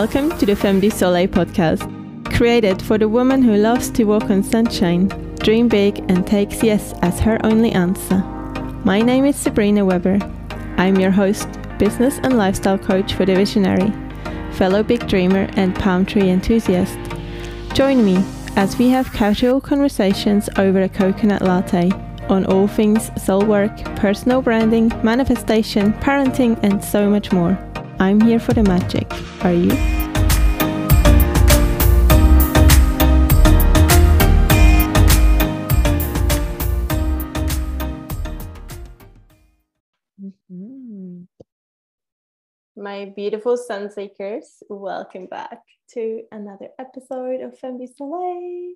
Welcome to the Femme du Soleil podcast, created for the woman who loves to walk on sunshine, dream big, and takes yes as her only answer. My name is Sabrina Weber. I'm your host, business and lifestyle coach for the visionary, fellow big dreamer, and palm tree enthusiast. Join me as we have casual conversations over a coconut latte on all things soul work, personal branding, manifestation, parenting, and so much more. I'm here for the magic. Are you? Mm-hmm. My beautiful sun seekers, welcome back to another episode of du Soleil.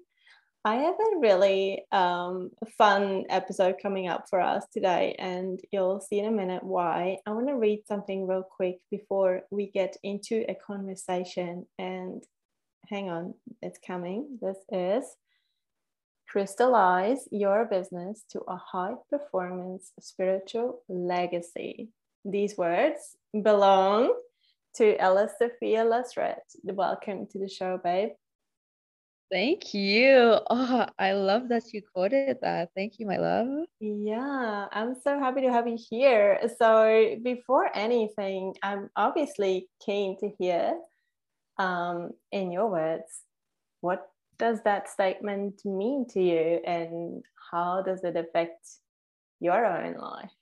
I have a really um, fun episode coming up for us today, and you'll see in a minute why. I want to read something real quick before we get into a conversation. And hang on, it's coming. This is Crystallize Your Business to a High Performance Spiritual Legacy. These words belong to Ella Sophia Lasret. Welcome to the show, babe. Thank you. Oh, I love that you quoted that. Thank you, my love. Yeah, I'm so happy to have you here. So, before anything, I'm obviously keen to hear, um, in your words, what does that statement mean to you and how does it affect your own life?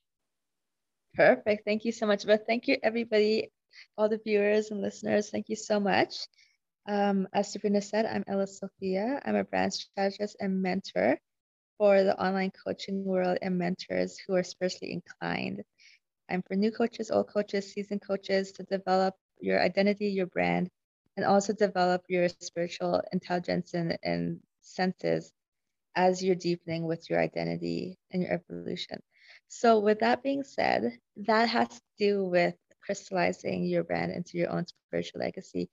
Perfect. Thank you so much. But thank you, everybody, all the viewers and listeners. Thank you so much. Um, as Sabrina said, I'm Ella Sophia. I'm a brand strategist and mentor for the online coaching world and mentors who are spiritually inclined. I'm for new coaches, old coaches, seasoned coaches to develop your identity, your brand, and also develop your spiritual intelligence and, and senses as you're deepening with your identity and your evolution. So, with that being said, that has to do with crystallizing your brand into your own spiritual legacy.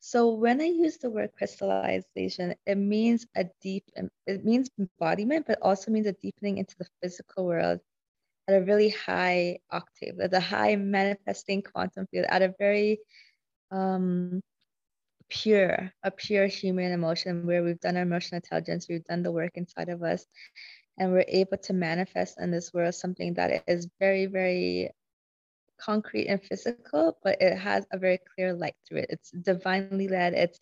So when I use the word crystallization, it means a deep, it means embodiment, but also means a deepening into the physical world at a really high octave, at a high manifesting quantum field, at a very um, pure, a pure human emotion where we've done our emotional intelligence, we've done the work inside of us, and we're able to manifest in this world something that is very, very concrete and physical, but it has a very clear light to it. It's divinely led. It's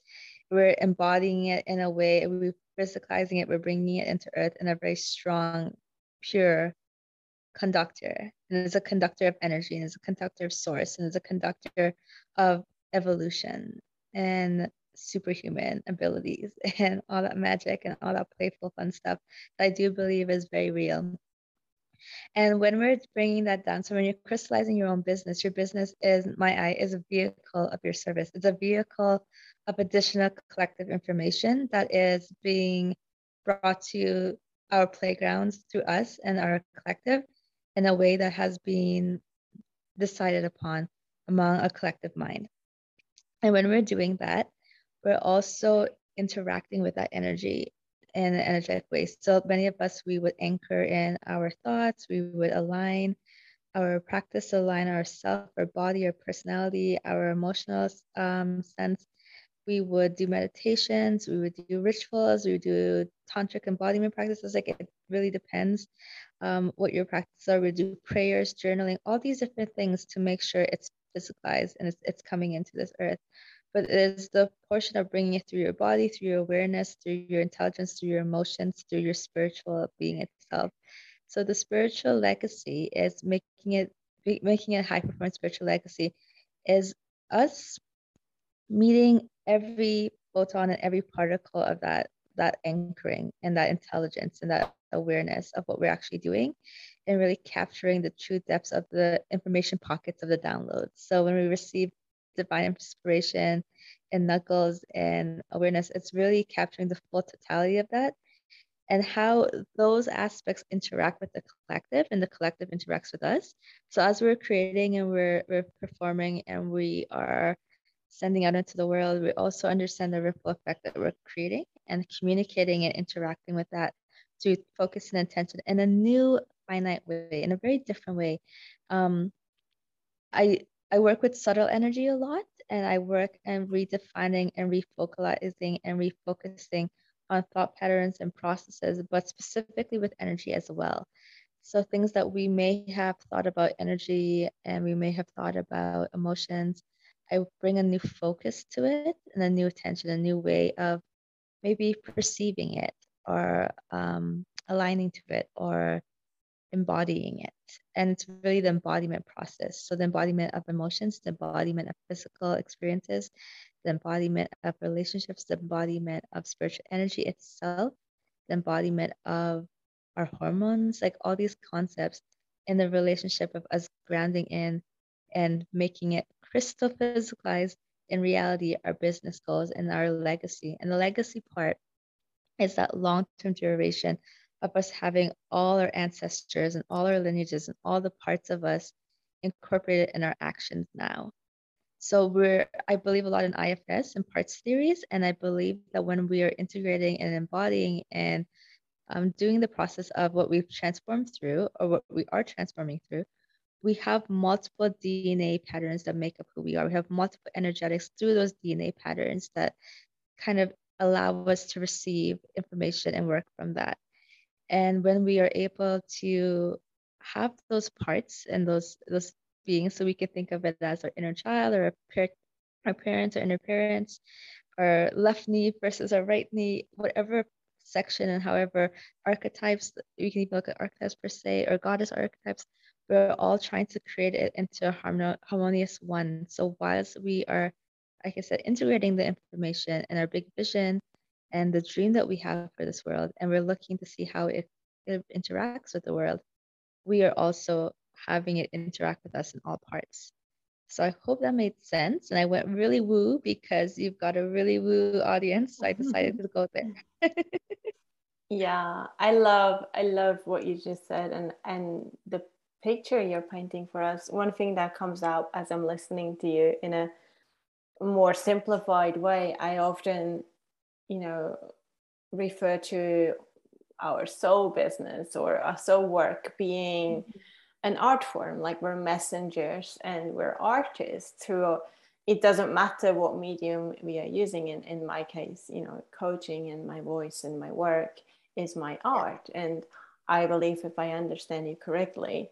we're embodying it in a way, we're physicalizing it, we're bringing it into earth in a very strong, pure conductor. And it's a conductor of energy, and it's a conductor of source, and it's a conductor of evolution and superhuman abilities and all that magic and all that playful fun stuff that I do believe is very real. And when we're bringing that down, so when you're crystallizing your own business, your business is, my eye, is a vehicle of your service. It's a vehicle of additional collective information that is being brought to our playgrounds through us and our collective in a way that has been decided upon among a collective mind. And when we're doing that, we're also interacting with that energy in an energetic way. So many of us, we would anchor in our thoughts, we would align our practice, align ourself, our body, our personality, our emotional um, sense. We would do meditations, we would do rituals, we would do tantric embodiment practices. Like it really depends um, what your practices are. We do prayers, journaling, all these different things to make sure it's physicalized and it's, it's coming into this earth but it is the portion of bringing it through your body, through your awareness, through your intelligence, through your emotions, through your spiritual being itself. So the spiritual legacy is making it making it high performance spiritual legacy is us meeting every photon and every particle of that that anchoring and that intelligence and that awareness of what we're actually doing and really capturing the true depths of the information pockets of the download. So when we receive divine inspiration and knuckles and awareness. It's really capturing the full totality of that and how those aspects interact with the collective and the collective interacts with us. So as we're creating and we're, we're performing and we are sending out into the world we also understand the ripple effect that we're creating and communicating and interacting with that through focus and intention in a new finite way in a very different way. Um, I I work with subtle energy a lot, and I work and redefining and refocalizing and refocusing on thought patterns and processes, but specifically with energy as well. So things that we may have thought about energy and we may have thought about emotions, I bring a new focus to it and a new attention, a new way of maybe perceiving it or um, aligning to it or embodying it. And it's really the embodiment process. So, the embodiment of emotions, the embodiment of physical experiences, the embodiment of relationships, the embodiment of spiritual energy itself, the embodiment of our hormones, like all these concepts in the relationship of us grounding in and making it crystal physicalized in reality our business goals and our legacy. And the legacy part is that long term duration of us having all our ancestors and all our lineages and all the parts of us incorporated in our actions now. So we're, I believe a lot in IFS and parts theories, and I believe that when we are integrating and embodying and um, doing the process of what we've transformed through or what we are transforming through, we have multiple DNA patterns that make up who we are. We have multiple energetics through those DNA patterns that kind of allow us to receive information and work from that. And when we are able to have those parts and those those beings, so we can think of it as our inner child or our, our parents or inner parents, our left knee versus our right knee, whatever section and however archetypes, we can even look at archetypes per se or goddess archetypes, we're all trying to create it into a harmonious one. So whilst we are, like I said, integrating the information and our big vision and the dream that we have for this world, and we're looking to see how it, it interacts with the world, we are also having it interact with us in all parts. So I hope that made sense. And I went really woo because you've got a really woo audience. So I decided to go there. yeah, I love I love what you just said and and the picture you're painting for us, one thing that comes out as I'm listening to you in a more simplified way, I often, you know, refer to our soul business or our soul work being mm-hmm. an art form, like we're messengers and we're artists through it doesn't matter what medium we are using in, in my case you know coaching and my voice and my work is my art and i believe if i understand you correctly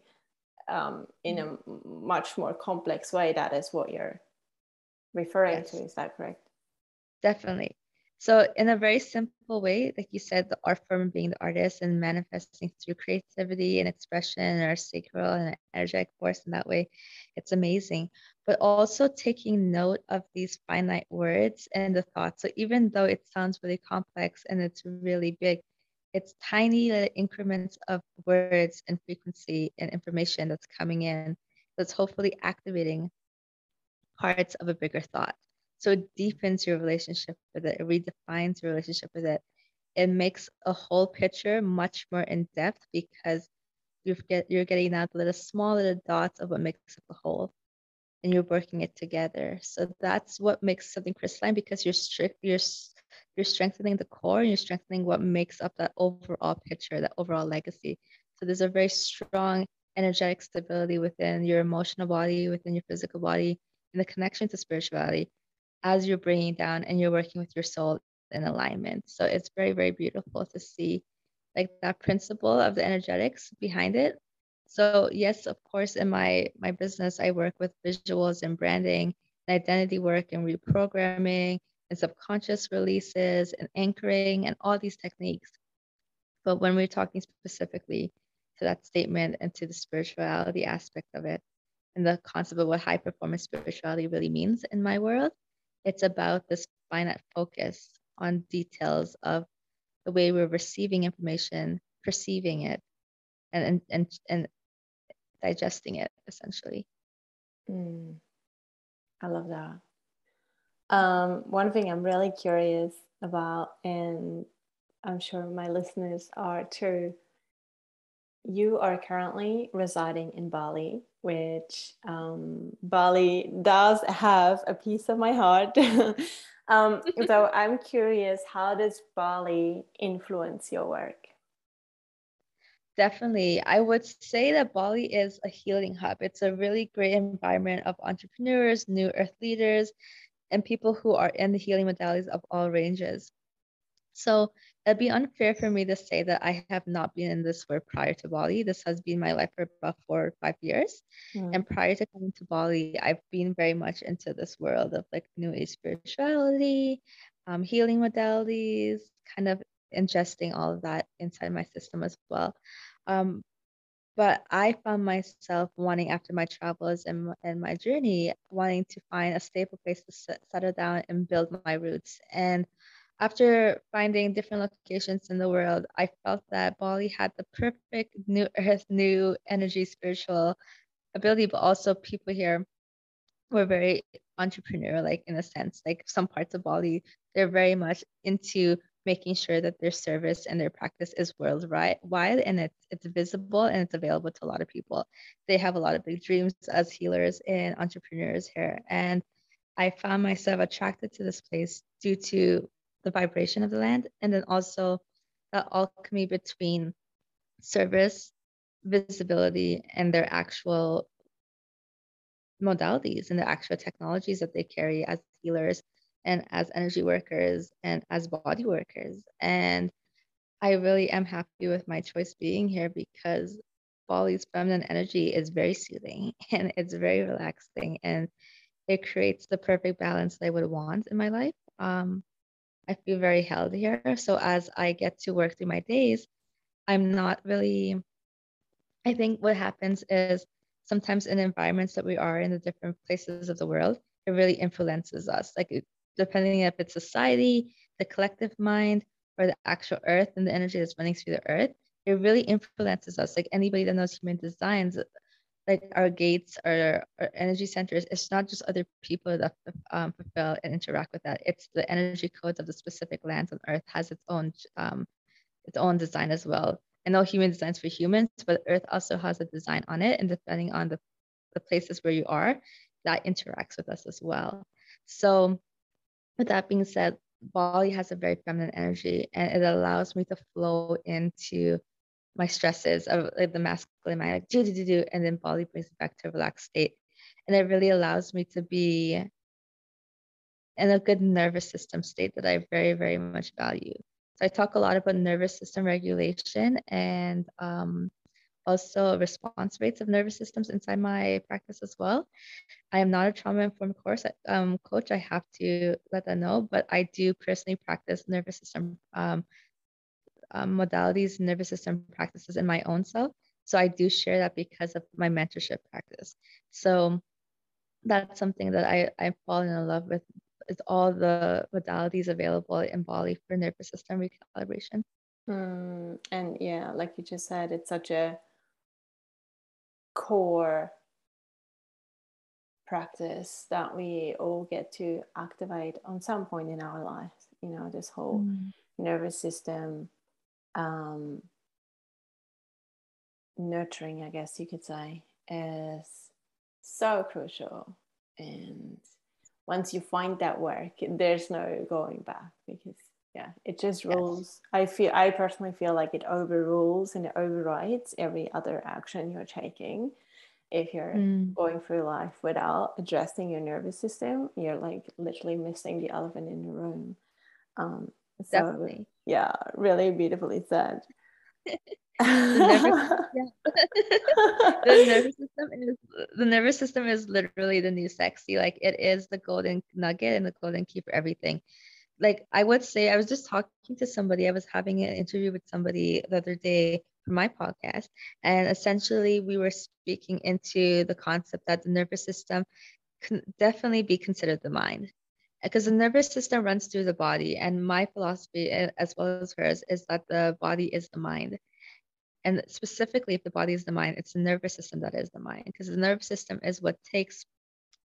um, in a much more complex way. That is what you're referring yes. to. Is that correct? Definitely. So, in a very simple way, like you said, the art form being the artist and manifesting through creativity and expression our sacral and energetic force in that way, it's amazing. But also taking note of these finite words and the thoughts. So, even though it sounds really complex and it's really big, it's tiny little increments of words and frequency and information that's coming in that's hopefully activating parts of a bigger thought. So it deepens your relationship with it, it redefines your relationship with it. It makes a whole picture much more in depth because you get you're getting out the little small little dots of what makes up the whole and you're working it together. So that's what makes something crystalline because you're strict you're you're strengthening the core and you're strengthening what makes up that overall picture, that overall legacy. So there's a very strong energetic stability within your emotional body, within your physical body, and the connection to spirituality as you're bringing down and you're working with your soul in alignment. So it's very, very beautiful to see like that principle of the energetics behind it. So yes, of course, in my my business, I work with visuals and branding, and identity work and reprogramming and subconscious releases and anchoring and all these techniques. But when we're talking specifically to that statement and to the spirituality aspect of it and the concept of what high performance spirituality really means in my world, it's about this finite focus on details of the way we're receiving information, perceiving it, and and and, digesting it essentially. Mm. I love that. Um, one thing I'm really curious about, and I'm sure my listeners are too. You are currently residing in Bali, which um, Bali does have a piece of my heart. um, so I'm curious, how does Bali influence your work? definitely. I would say that Bali is a healing hub. It's a really great environment of entrepreneurs, new earth leaders, and people who are in the healing modalities of all ranges. So it'd be unfair for me to say that I have not been in this world prior to Bali. This has been my life for about four or five years. Mm. And prior to coming to Bali, I've been very much into this world of like new age spirituality, um, healing modalities, kind of ingesting all of that inside my system as well. Um, but I found myself wanting, after my travels and, and my journey, wanting to find a stable place to settle down and build my roots. And after finding different locations in the world, I felt that Bali had the perfect new earth, new energy, spiritual ability, but also people here were very entrepreneur like in a sense. Like some parts of Bali, they're very much into making sure that their service and their practice is worldwide and it's it's visible and it's available to a lot of people. They have a lot of big dreams as healers and entrepreneurs here. And I found myself attracted to this place due to the vibration of the land, and then also the alchemy between service, visibility, and their actual modalities and the actual technologies that they carry as healers and as energy workers and as body workers. And I really am happy with my choice being here because Bali's feminine energy is very soothing and it's very relaxing and it creates the perfect balance that I would want in my life. Um, I feel very held here. So as I get to work through my days, I'm not really, I think what happens is sometimes in environments that we are in the different places of the world, it really influences us. Like depending if it's society, the collective mind, or the actual earth and the energy that's running through the earth, it really influences us. Like anybody that knows human designs, like our gates our, our energy centers it's not just other people that um, fulfill and interact with that. It's the energy codes of the specific lands on earth has its own um, its own design as well. I know human designs for humans but earth also has a design on it and depending on the, the places where you are that interacts with us as well. So with that being said bali has a very feminine energy and it allows me to flow into my stresses of like the masculine mind, like do do do do, and then Bali brings it back to a relaxed state, and it really allows me to be in a good nervous system state that I very very much value. So I talk a lot about nervous system regulation and um, also response rates of nervous systems inside my practice as well. I am not a trauma informed course um, coach. I have to let that know, but I do personally practice nervous system um, um, modalities, nervous system practices in my own self. So I do share that because of my mentorship practice. So that's something that I, I've fallen in love with is all the modalities available in Bali for nervous system recalibration. Mm, and yeah, like you just said, it's such a core practice that we all get to activate on some point in our lives. You know, this whole mm. nervous system um, nurturing, I guess you could say, is so crucial. And once you find that work, there's no going back because yeah, it just rules. Yes. I feel I personally feel like it overrules and it overrides every other action you're taking. If you're mm. going through life without addressing your nervous system, you're like literally missing the elephant in the room. Um, so, Definitely. Yeah, really beautifully said. the, nervous, the nervous system is the nervous system is literally the new sexy. Like it is the golden nugget and the golden key for everything. Like I would say, I was just talking to somebody. I was having an interview with somebody the other day for my podcast, and essentially we were speaking into the concept that the nervous system can definitely be considered the mind because the nervous system runs through the body and my philosophy as well as hers is that the body is the mind. And specifically if the body is the mind it's the nervous system that is the mind because the nervous system is what takes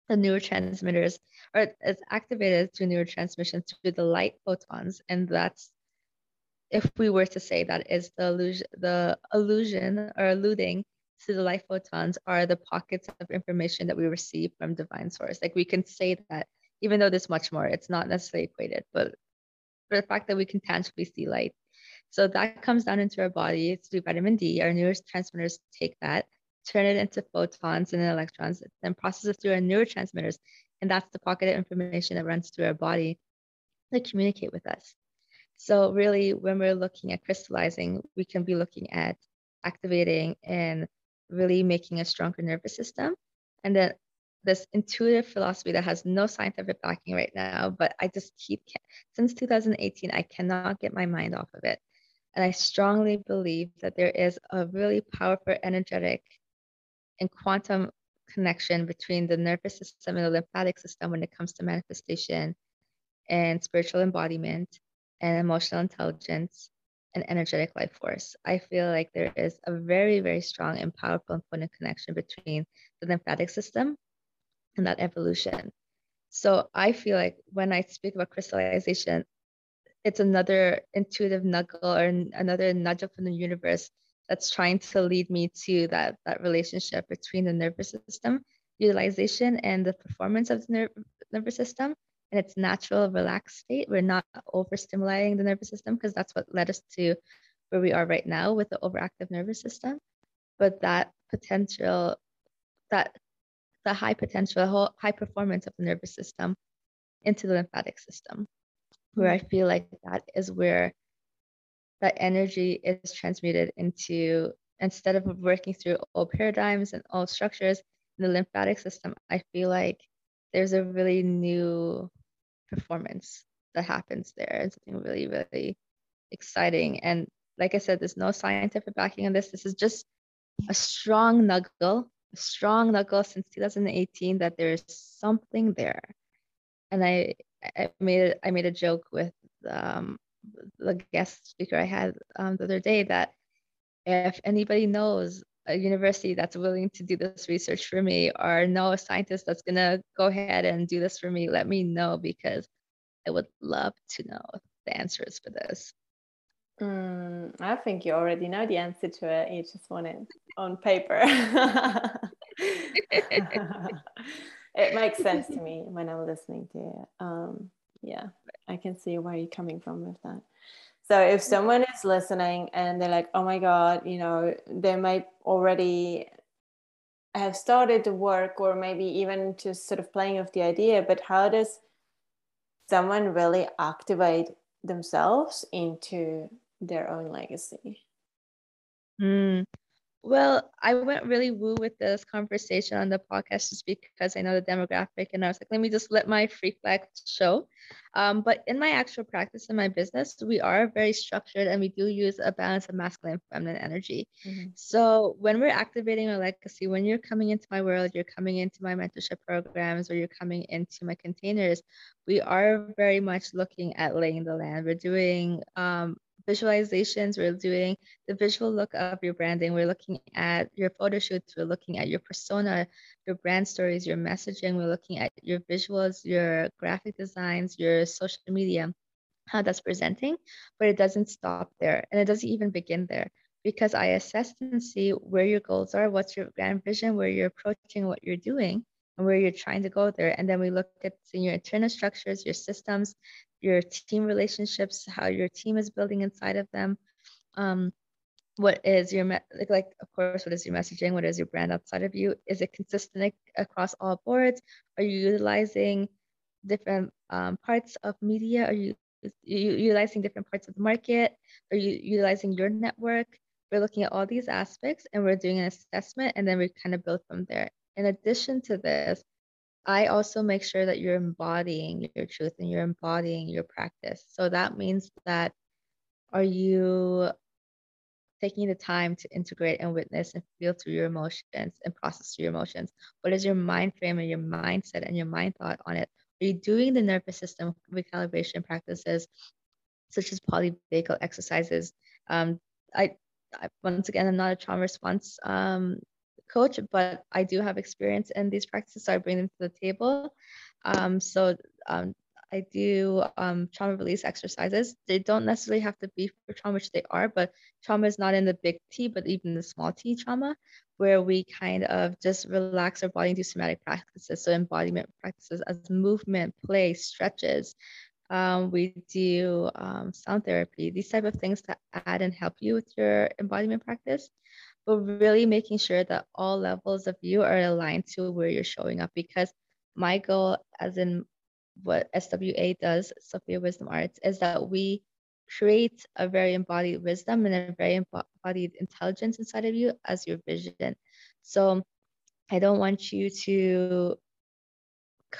the neurotransmitters or it's activated through neurotransmission through the light photons and that's if we were to say that is the illusion the illusion or alluding to the light photons are the pockets of information that we receive from divine source. Like we can say that even though there's much more, it's not necessarily equated, but for the fact that we can tangibly see light. So that comes down into our body through vitamin D. Our neurotransmitters take that, turn it into photons and electrons, then process it through our neurotransmitters. And that's the pocket of information that runs through our body to communicate with us. So really, when we're looking at crystallizing, we can be looking at activating and really making a stronger nervous system. And then this intuitive philosophy that has no scientific backing right now, but I just keep, since 2018, I cannot get my mind off of it. And I strongly believe that there is a really powerful energetic and quantum connection between the nervous system and the lymphatic system when it comes to manifestation and spiritual embodiment and emotional intelligence and energetic life force. I feel like there is a very, very strong and powerful and potent connection between the lymphatic system and that evolution. So I feel like when I speak about crystallization, it's another intuitive nugget or another nudge up from the universe that's trying to lead me to that that relationship between the nervous system utilization and the performance of the ner- nervous system in its natural relaxed state. We're not overstimulating the nervous system because that's what led us to where we are right now with the overactive nervous system. But that potential, that the high potential, the whole high performance of the nervous system into the lymphatic system where I feel like that is where that energy is transmuted into instead of working through old paradigms and old structures in the lymphatic system, I feel like there's a really new performance that happens there and something really, really exciting. And like I said, there's no scientific backing on this. This is just a strong nuggle, strong nuggle since 2018 that there's something there. And I I made I made a joke with um, the guest speaker I had um, the other day that if anybody knows a university that's willing to do this research for me or know a scientist that's gonna go ahead and do this for me, let me know because I would love to know the answers for this. Mm, I think you already know the answer to it. You just want it on paper. it makes sense to me when I'm listening to it. Um, yeah, I can see where you're coming from with that. So if someone is listening and they're like, oh my God, you know, they might already have started the work or maybe even just sort of playing with the idea, but how does someone really activate themselves into their own legacy? Mm. Well, I went really woo with this conversation on the podcast just because I know the demographic, and I was like, let me just let my free flag show. Um, but in my actual practice in my business, we are very structured and we do use a balance of masculine and feminine energy. Mm-hmm. So when we're activating our legacy, when you're coming into my world, you're coming into my mentorship programs, or you're coming into my containers, we are very much looking at laying the land. We're doing um, visualizations, we're doing the visual look of your branding, we're looking at your photo shoots, we're looking at your persona, your brand stories, your messaging, we're looking at your visuals, your graphic designs, your social media, how that's presenting. But it doesn't stop there and it doesn't even begin there because I assess and see where your goals are, what's your grand vision, where you're approaching what you're doing and where you're trying to go there. And then we look at your internal structures, your systems, your team relationships, how your team is building inside of them. Um, what is your like, like of course what is your messaging what is your brand outside of you? Is it consistent across all boards? Are you utilizing different um, parts of media? Are you, you utilizing different parts of the market? Are you utilizing your network? We're looking at all these aspects and we're doing an assessment and then we kind of build from there. In addition to this I also make sure that you're embodying your truth and you're embodying your practice. So that means that are you taking the time to integrate and witness and feel through your emotions and process through your emotions? What is your mind frame and your mindset and your mind thought on it? Are you doing the nervous system recalibration practices such as polyvagal exercises? Um, I, I, once again, I'm not a trauma response um, coach, but I do have experience in these practices, so I bring them to the table. Um, so um, I do um, trauma release exercises. They don't necessarily have to be for trauma, which they are, but trauma is not in the big T, but even the small T trauma, where we kind of just relax our body and do somatic practices. So embodiment practices as movement, play, stretches, Um, we do um, sound therapy, these type of things to add and help you with your embodiment practice, but really making sure that all levels of you are aligned to where you're showing up. Because my goal, as in what SWA does, Sophia Wisdom Arts, is that we create a very embodied wisdom and a very embodied intelligence inside of you as your vision. So I don't want you to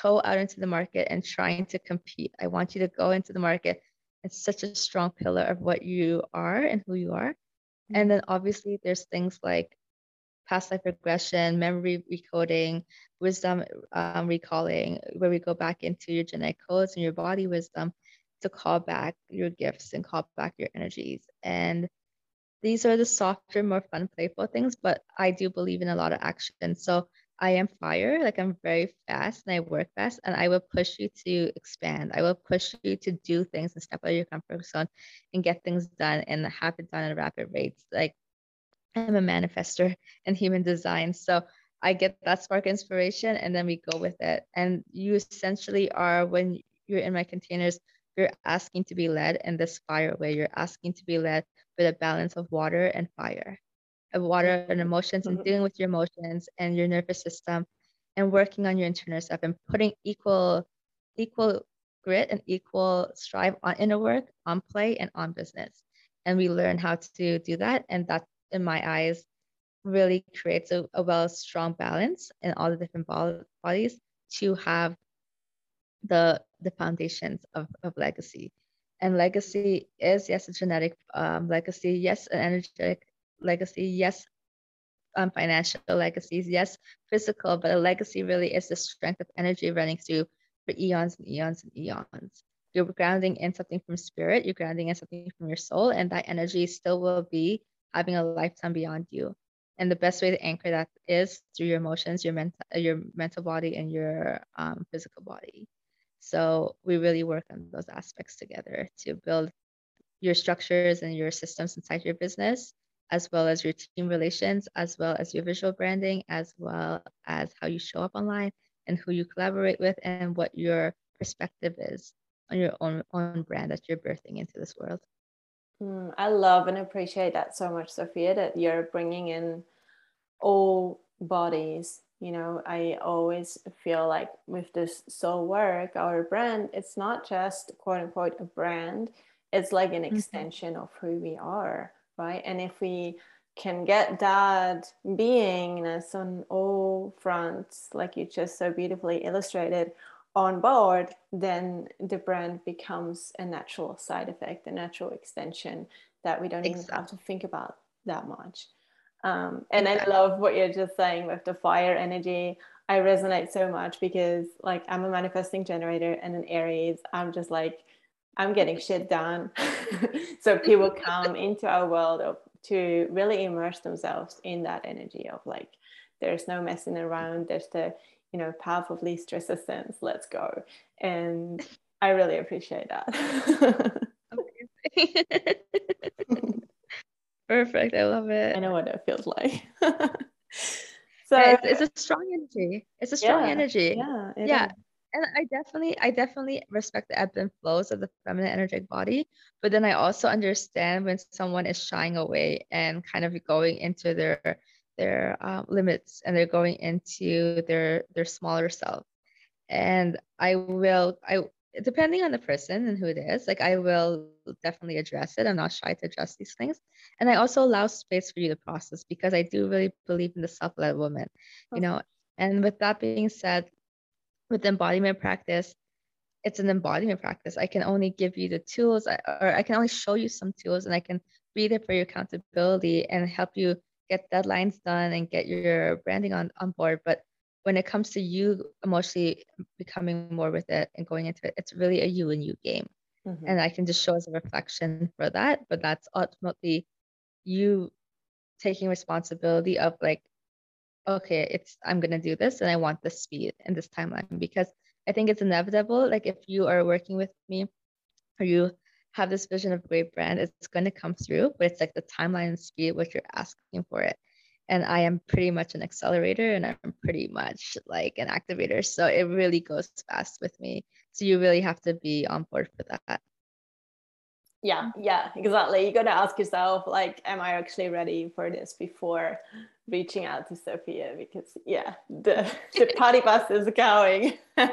go out into the market and trying to compete. I want you to go into the market It's such a strong pillar of what you are and who you are. Mm-hmm. And then obviously there's things like past life regression, memory recoding, wisdom um, recalling, where we go back into your genetic codes and your body wisdom to call back your gifts and call back your energies. And these are the softer, more fun, playful things, but I do believe in a lot of action. So I am fire, like I'm very fast and I work fast, and I will push you to expand. I will push you to do things and step out of your comfort zone and get things done and have it done at rapid rate. Like I'm a manifester in human design. So I get that spark inspiration and then we go with it. And you essentially are, when you're in my containers, you're asking to be led in this fire way. You're asking to be led with a balance of water and fire of water and emotions and mm-hmm. dealing with your emotions and your nervous system and working on your internal stuff and putting equal equal grit and equal strive on inner work on play and on business. And we learn how to do that. And that in my eyes really creates a, a well strong balance in all the different bodies to have the the foundations of, of legacy. And legacy is yes a genetic um, legacy. Yes an energetic legacy, yes, um, financial legacies, yes, physical, but a legacy really is the strength of energy running through for eons and eons and eons. You're grounding in something from spirit, you're grounding in something from your soul, and that energy still will be having a lifetime beyond you. And the best way to anchor that is through your emotions, your mental, your mental body, and your um, physical body. So we really work on those aspects together to build your structures and your systems inside your business as well as your team relations, as well as your visual branding, as well as how you show up online and who you collaborate with and what your perspective is on your own, own brand that you're birthing into this world. Mm, I love and appreciate that so much, Sophia, that you're bringing in all bodies. You know, I always feel like with this soul work, our brand, it's not just quote unquote a brand, it's like an mm-hmm. extension of who we are right? And if we can get that beingness on all fronts, like you just so beautifully illustrated, on board, then the brand becomes a natural side effect, a natural extension that we don't exactly. even have to think about that much. Um, and exactly. I love what you're just saying with the fire energy. I resonate so much because, like, I'm a manifesting generator and an Aries. I'm just like, I'm getting shit done. so people come into our world of, to really immerse themselves in that energy of like, there's no messing around. There's the, you know, path of least resistance. Let's go. And I really appreciate that. Perfect. I love it. I know what it feels like. so it's, it's, a strong energy. It's a strong yeah, energy. Yeah. Yeah. Is and I definitely, I definitely respect the ebb and flows of the feminine energetic body. But then I also understand when someone is shying away and kind of going into their their um, limits and they're going into their their smaller self. And I will, I depending on the person and who it is, like I will definitely address it. I'm not shy to address these things. And I also allow space for you to process because I do really believe in the self-led woman, you know. And with that being said, with embodiment practice, it's an embodiment practice. I can only give you the tools, or I can only show you some tools, and I can be there for your accountability and help you get deadlines done and get your branding on, on board. But when it comes to you emotionally becoming more with it and going into it, it's really a you and you game. Mm-hmm. And I can just show as a reflection for that. But that's ultimately you taking responsibility of like, okay, it's I'm gonna do this and I want this speed and this timeline because I think it's inevitable. Like if you are working with me or you have this vision of great brand, it's gonna come through, but it's like the timeline and speed what you're asking for it. And I am pretty much an accelerator and I'm pretty much like an activator. So it really goes fast with me. So you really have to be on board for that. Yeah, yeah, exactly. You got to ask yourself, like, am I actually ready for this before reaching out to Sophia? Because yeah, the the party bus is going. Love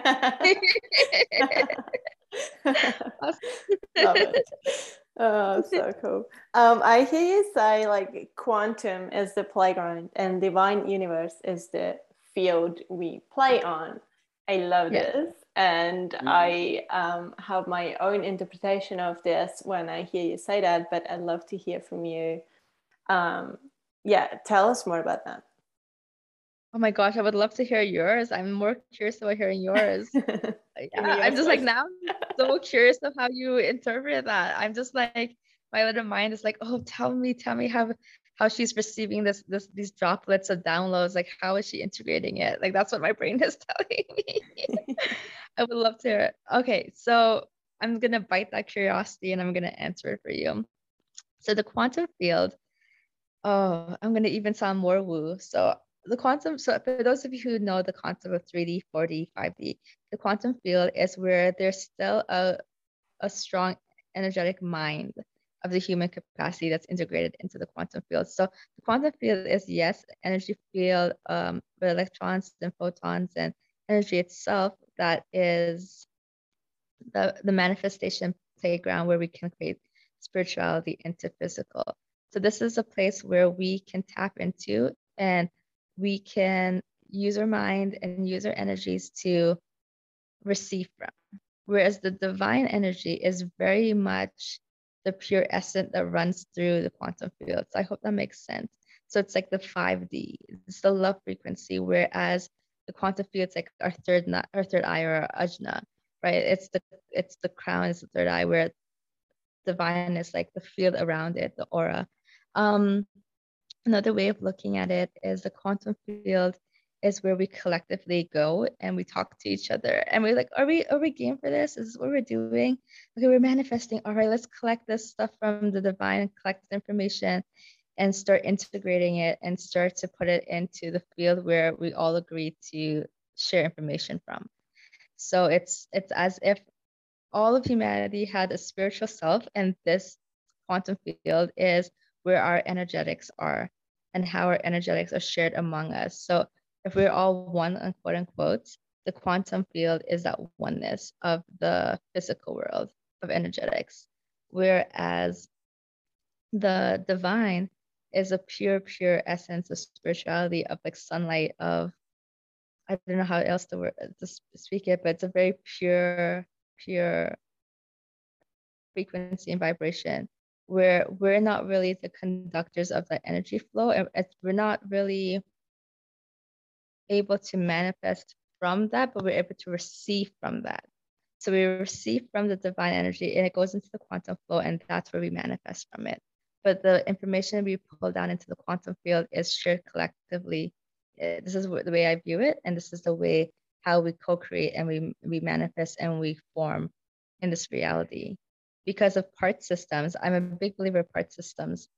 it. Oh, so cool. Um, I hear you say like quantum is the playground and divine universe is the field we play on. I love yeah. this. And mm-hmm. I um, have my own interpretation of this when I hear you say that, but I'd love to hear from you. Um, yeah, tell us more about that. Oh my gosh, I would love to hear yours. I'm more curious about hearing yours. yeah, I'm just like now so curious of how you interpret that. I'm just like my little mind is like, oh, tell me, tell me how how she's receiving this this these droplets of downloads. Like how is she integrating it? Like that's what my brain is telling me. I would love to hear it. Okay, so I'm gonna bite that curiosity and I'm gonna answer it for you. So the quantum field, oh, I'm gonna even sound more woo. So the quantum, so for those of you who know the concept of 3D, 4D, 5D, the quantum field is where there's still a, a strong energetic mind of the human capacity that's integrated into the quantum field. So the quantum field is yes, energy field um, with electrons and photons and energy itself that is the, the manifestation playground where we can create spirituality into physical. So this is a place where we can tap into and we can use our mind and use our energies to receive from. Whereas the divine energy is very much the pure essence that runs through the quantum field. So I hope that makes sense. So it's like the 5D, it's the love frequency, whereas the quantum field is like our third our third eye or our ajna, right? It's the it's the crown, it's the third eye, where divine is like the field around it, the aura. Um, Another way of looking at it is the quantum field is where we collectively go and we talk to each other and we're like, are we are we game for this? Is this what we're doing? Okay, we're manifesting. All right, let's collect this stuff from the divine and collect information and start integrating it and start to put it into the field where we all agree to share information from. So it's it's as if all of humanity had a spiritual self and this quantum field is where our energetics are and how our energetics are shared among us. So if we're all one, unquote unquote, the quantum field is that oneness of the physical world of energetics. Whereas the divine is a pure, pure essence of spirituality, of like sunlight, of I don't know how else to, word, to speak it, but it's a very pure, pure frequency and vibration where we're not really the conductors of the energy flow and we're not really able to manifest from that but we're able to receive from that. So we receive from the divine energy and it goes into the quantum flow and that's where we manifest from it. But the information we pull down into the quantum field is shared collectively. Eh, this is the way i view it and this is the way how we co-create and we, we manifest and we form in this reality because of part systems. I'm a big believer of part systems.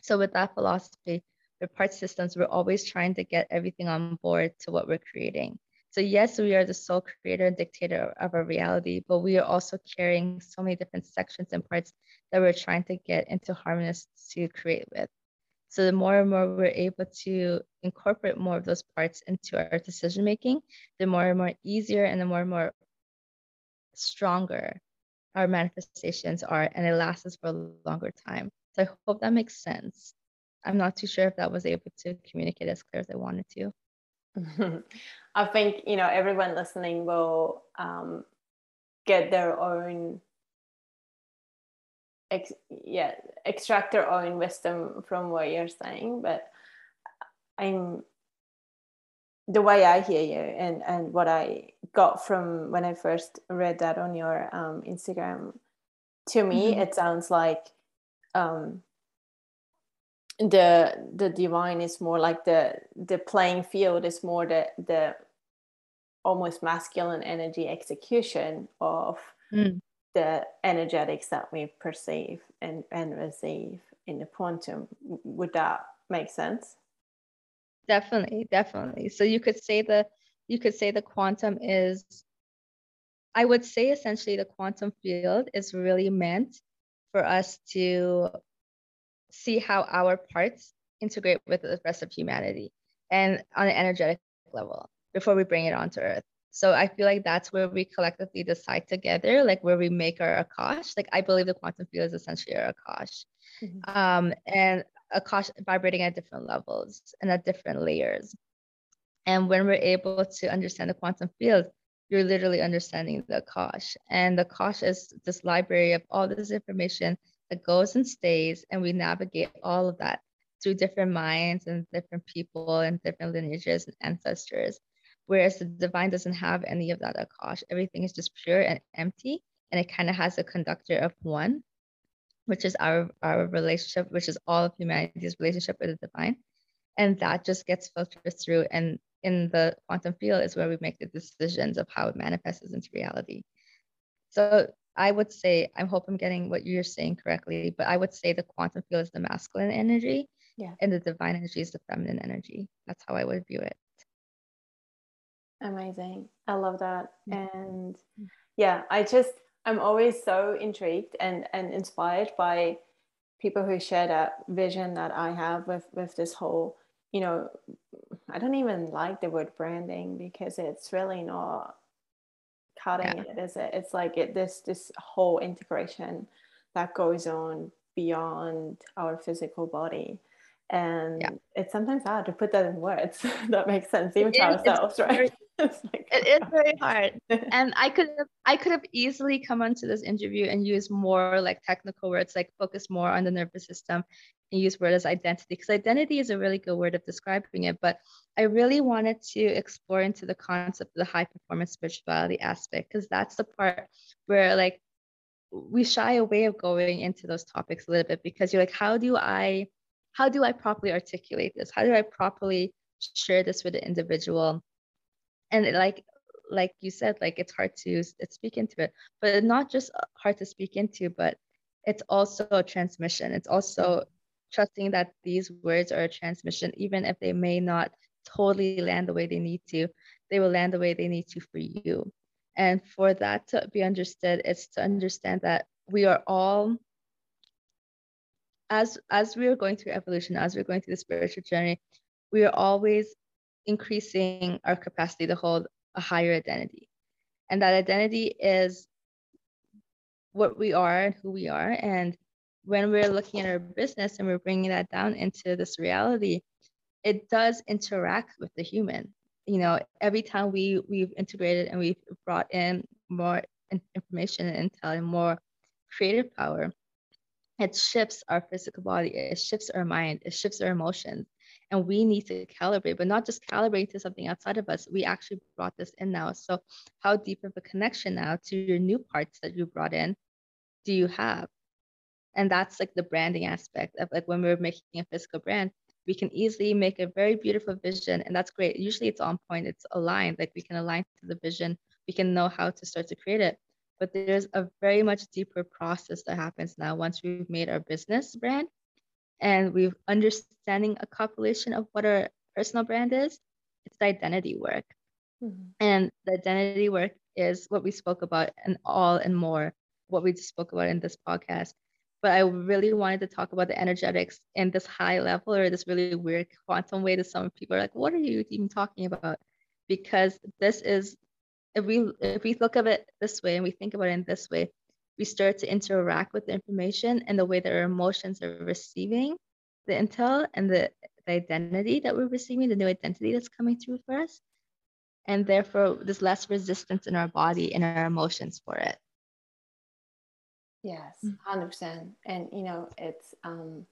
So with that philosophy, with part systems, we're always trying to get everything on board to what we're creating. So yes, we are the sole creator and dictator of our reality, but we are also carrying so many different sections and parts that we're trying to get into harmonious to create with. So the more and more we're able to incorporate more of those parts into our decision making, the more and more easier and the more and more stronger our manifestations are and it lasts for a longer time. So I hope that makes sense. I'm not too sure if that was able to communicate as clear as I wanted to. I think you know everyone listening will um, get their own ex- yeah extract their own wisdom from what you're saying but i'm the way I hear you and and what I got from when I first read that on your um, Instagram, to me mm-hmm. it sounds like um, the the divine is more like the the playing field is more the the almost masculine energy execution of mm. the energetics that we perceive and and receive in the quantum. Would that make sense? Definitely, definitely. So you could say the you could say the quantum is I would say essentially the quantum field is really meant for us to see how our parts integrate with the rest of humanity and on an energetic level before we bring it onto earth. So I feel like that's where we collectively decide together, like where we make our Akash. Like I believe the quantum field is essentially our Akash. Mm-hmm. Um, and Akash vibrating at different levels and at different layers. And when we're able to understand the quantum field, you're literally understanding the Akash. And the Akash is this library of all this information that goes and stays, and we navigate all of that through different minds and different people and different lineages and ancestors. Whereas the divine doesn't have any of that akash. Everything is just pure and empty. And it kind of has a conductor of one, which is our, our relationship, which is all of humanity's relationship with the divine. And that just gets filtered through. And in the quantum field is where we make the decisions of how it manifests into reality. So I would say, I hope I'm getting what you're saying correctly, but I would say the quantum field is the masculine energy yeah. and the divine energy is the feminine energy. That's how I would view it. Amazing. I love that. Mm-hmm. And yeah, I just I'm always so intrigued and and inspired by people who share that vision that I have with with this whole, you know, I don't even like the word branding because it's really not cutting yeah. it, is it? It's like it this this whole integration that goes on beyond our physical body and yeah. it's sometimes hard to put that in words that makes sense even to ourselves right like, it is very hard and i could have i could have easily come onto this interview and use more like technical words like focus more on the nervous system and use word as identity because identity is a really good word of describing it but i really wanted to explore into the concept of the high performance spirituality aspect because that's the part where like we shy away of going into those topics a little bit because you're like how do i how do I properly articulate this? How do I properly share this with the individual? And like like you said, like it's hard to speak into it, but not just uh, hard to speak into, but it's also a transmission. It's also trusting that these words are a transmission, even if they may not totally land the way they need to, they will land the way they need to for you. And for that to be understood, it's to understand that we are all as as we are going through evolution, as we're going through the spiritual journey, we are always increasing our capacity to hold a higher identity. And that identity is what we are and who we are. And when we're looking at our business and we're bringing that down into this reality, it does interact with the human. You know, every time we we've integrated and we've brought in more information and intel and more creative power, it shifts our physical body, it shifts our mind, it shifts our emotions. And we need to calibrate, but not just calibrate to something outside of us. We actually brought this in now. So, how deep of a connection now to your new parts that you brought in do you have? And that's like the branding aspect of like when we're making a physical brand, we can easily make a very beautiful vision. And that's great. Usually it's on point, it's aligned, like we can align to the vision, we can know how to start to create it but there's a very much deeper process that happens now once we've made our business brand and we've understanding a compilation of what our personal brand is it's the identity work. Mm-hmm. and the identity work is what we spoke about and all and more what we just spoke about in this podcast. But i really wanted to talk about the energetics in this high level or this really weird quantum way that some people are like what are you even talking about? Because this is if we if we look at it this way and we think about it in this way, we start to interact with the information and the way that our emotions are receiving the intel and the, the identity that we're receiving, the new identity that's coming through for us. And therefore, there's less resistance in our body and our emotions for it. Yes, 100%. Mm. And, you know, it's, um,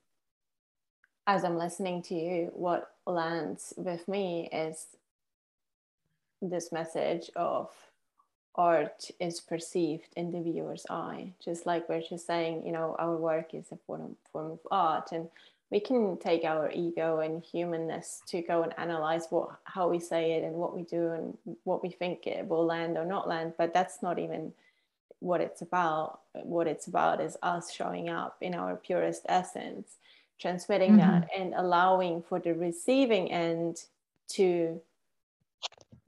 as I'm listening to you, what lands with me is this message of art is perceived in the viewer's eye just like we're just saying you know our work is a form, form of art and we can take our ego and humanness to go and analyze what how we say it and what we do and what we think it will land or not land but that's not even what it's about what it's about is us showing up in our purest essence transmitting mm-hmm. that and allowing for the receiving end to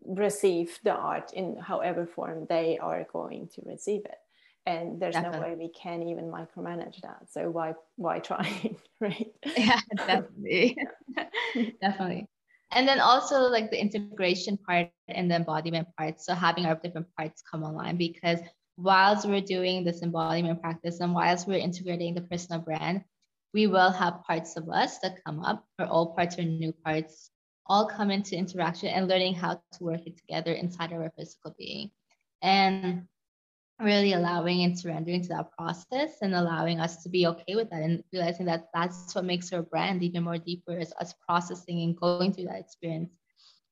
receive the art in however form they are going to receive it. And there's definitely. no way we can even micromanage that. So why why trying right? Yeah definitely. Definitely. And then also like the integration part and the embodiment part. So having our different parts come online because whilst we're doing this embodiment practice and whilst we're integrating the personal brand we will have parts of us that come up or old parts or new parts all come into interaction and learning how to work it together inside of our physical being. And really allowing and surrendering to that process and allowing us to be okay with that and realizing that that's what makes our brand even more deeper is us processing and going through that experience.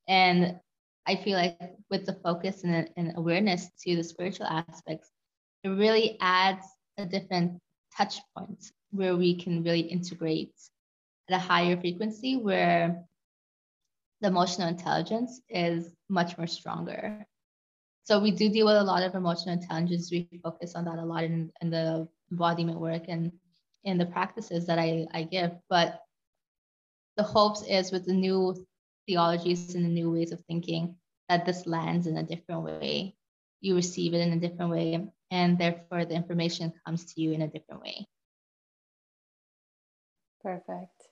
And i feel like with the focus and, and awareness to the spiritual aspects it really adds a different touch point where we can really integrate at a higher frequency where the emotional intelligence is much more stronger. So we do deal with a lot of emotional intelligence. We focus on that a lot in, in the embodiment work and in the practices that I, I give. But the hopes is with the new theologies and the new ways of thinking that this lands in a different way. You receive it in a different way, and therefore the information comes to you in a different way. Perfect.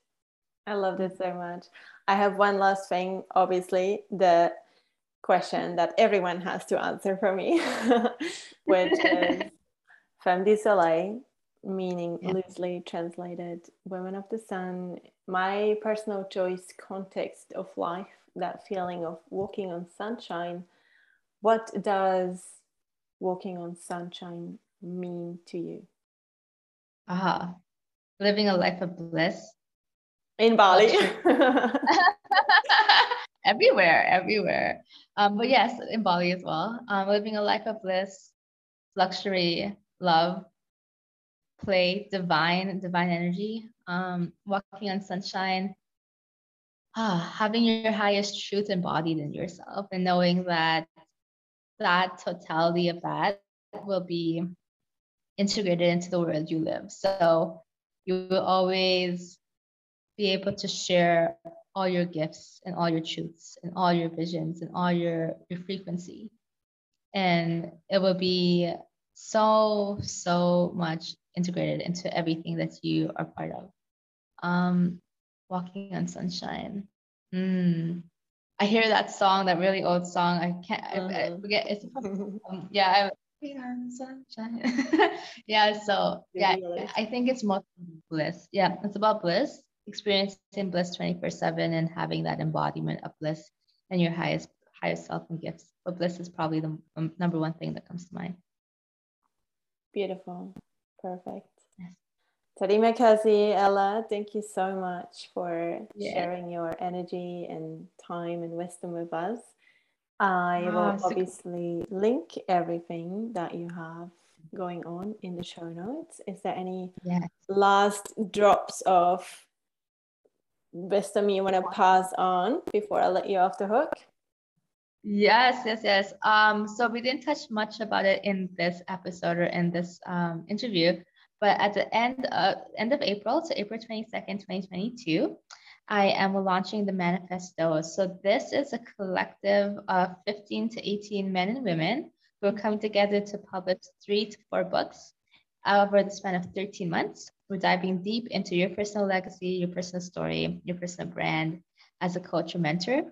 I love this so much. I have one last thing, obviously, the question that everyone has to answer for me, which is Femme du Soleil, meaning yeah. loosely translated Women of the Sun. My personal choice context of life, that feeling of walking on sunshine. What does walking on sunshine mean to you? Ah, living a life of bliss in Bali. everywhere, everywhere. Um, but yes, in Bali as well. Um, living a life of bliss, luxury, love, play, divine, divine energy. Um, walking on sunshine. Ah, having your highest truth embodied in yourself and knowing that that totality of that will be integrated into the world you live. So you will always be able to share all your gifts and all your truths and all your visions and all your, your frequency. And it will be so, so much integrated into everything that you are part of. Um, walking on sunshine. Mm. I hear that song, that really old song. I can't I, I mm-hmm. forget. It's um, yeah. I, on sunshine. yeah. So yeah, I think it's more bliss. Yeah, it's about bliss experiencing bliss 24 7 and having that embodiment of bliss and your highest highest self and gifts but bliss is probably the um, number one thing that comes to mind beautiful perfect yes. Terima kasih, Ella. Thank you so much for yeah. sharing your energy and time and wisdom with us. I oh, will obviously cool. link everything that you have going on in the show notes. Is there any yes. last drops of wisdom you want to pass on before I let you off the hook? Yes, yes, yes. Um, so we didn't touch much about it in this episode or in this um, interview, but at the end of end of April, so April 22nd, 2022, I am launching the manifesto. So this is a collective of 15 to 18 men and women who are coming together to publish three to four books over the span of 13 months. We're diving deep into your personal legacy, your personal story, your personal brand as a coach or mentor.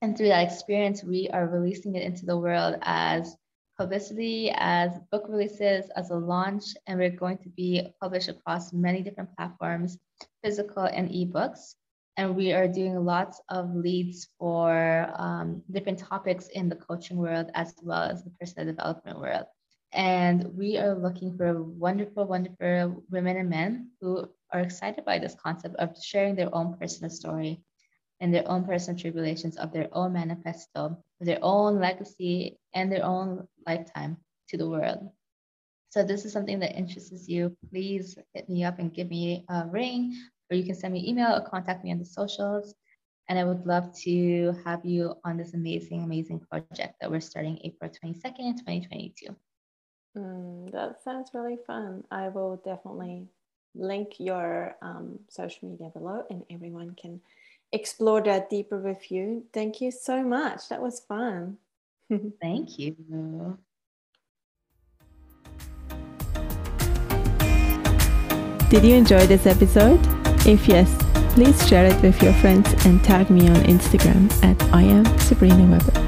And through that experience, we are releasing it into the world as publicity, as book releases, as a launch, and we're going to be published across many different platforms, physical and ebooks. And we are doing lots of leads for um, different topics in the coaching world as well as the personal development world. And we are looking for wonderful, wonderful women and men who are excited by this concept of sharing their own personal story and their own personal tribulations of their own manifesto, their own legacy, and their own lifetime to the world. So this is something that interests you, please hit me up and give me a ring, or you can send me email or contact me on the socials. And I would love to have you on this amazing, amazing project that we're starting April 22nd, 2022. Mm, that sounds really fun. I will definitely link your um, social media below and everyone can explore that deeper with you. Thank you so much. That was fun. Thank you. Did you enjoy this episode? If yes, please share it with your friends and tag me on Instagram at I am Sabrina Weber.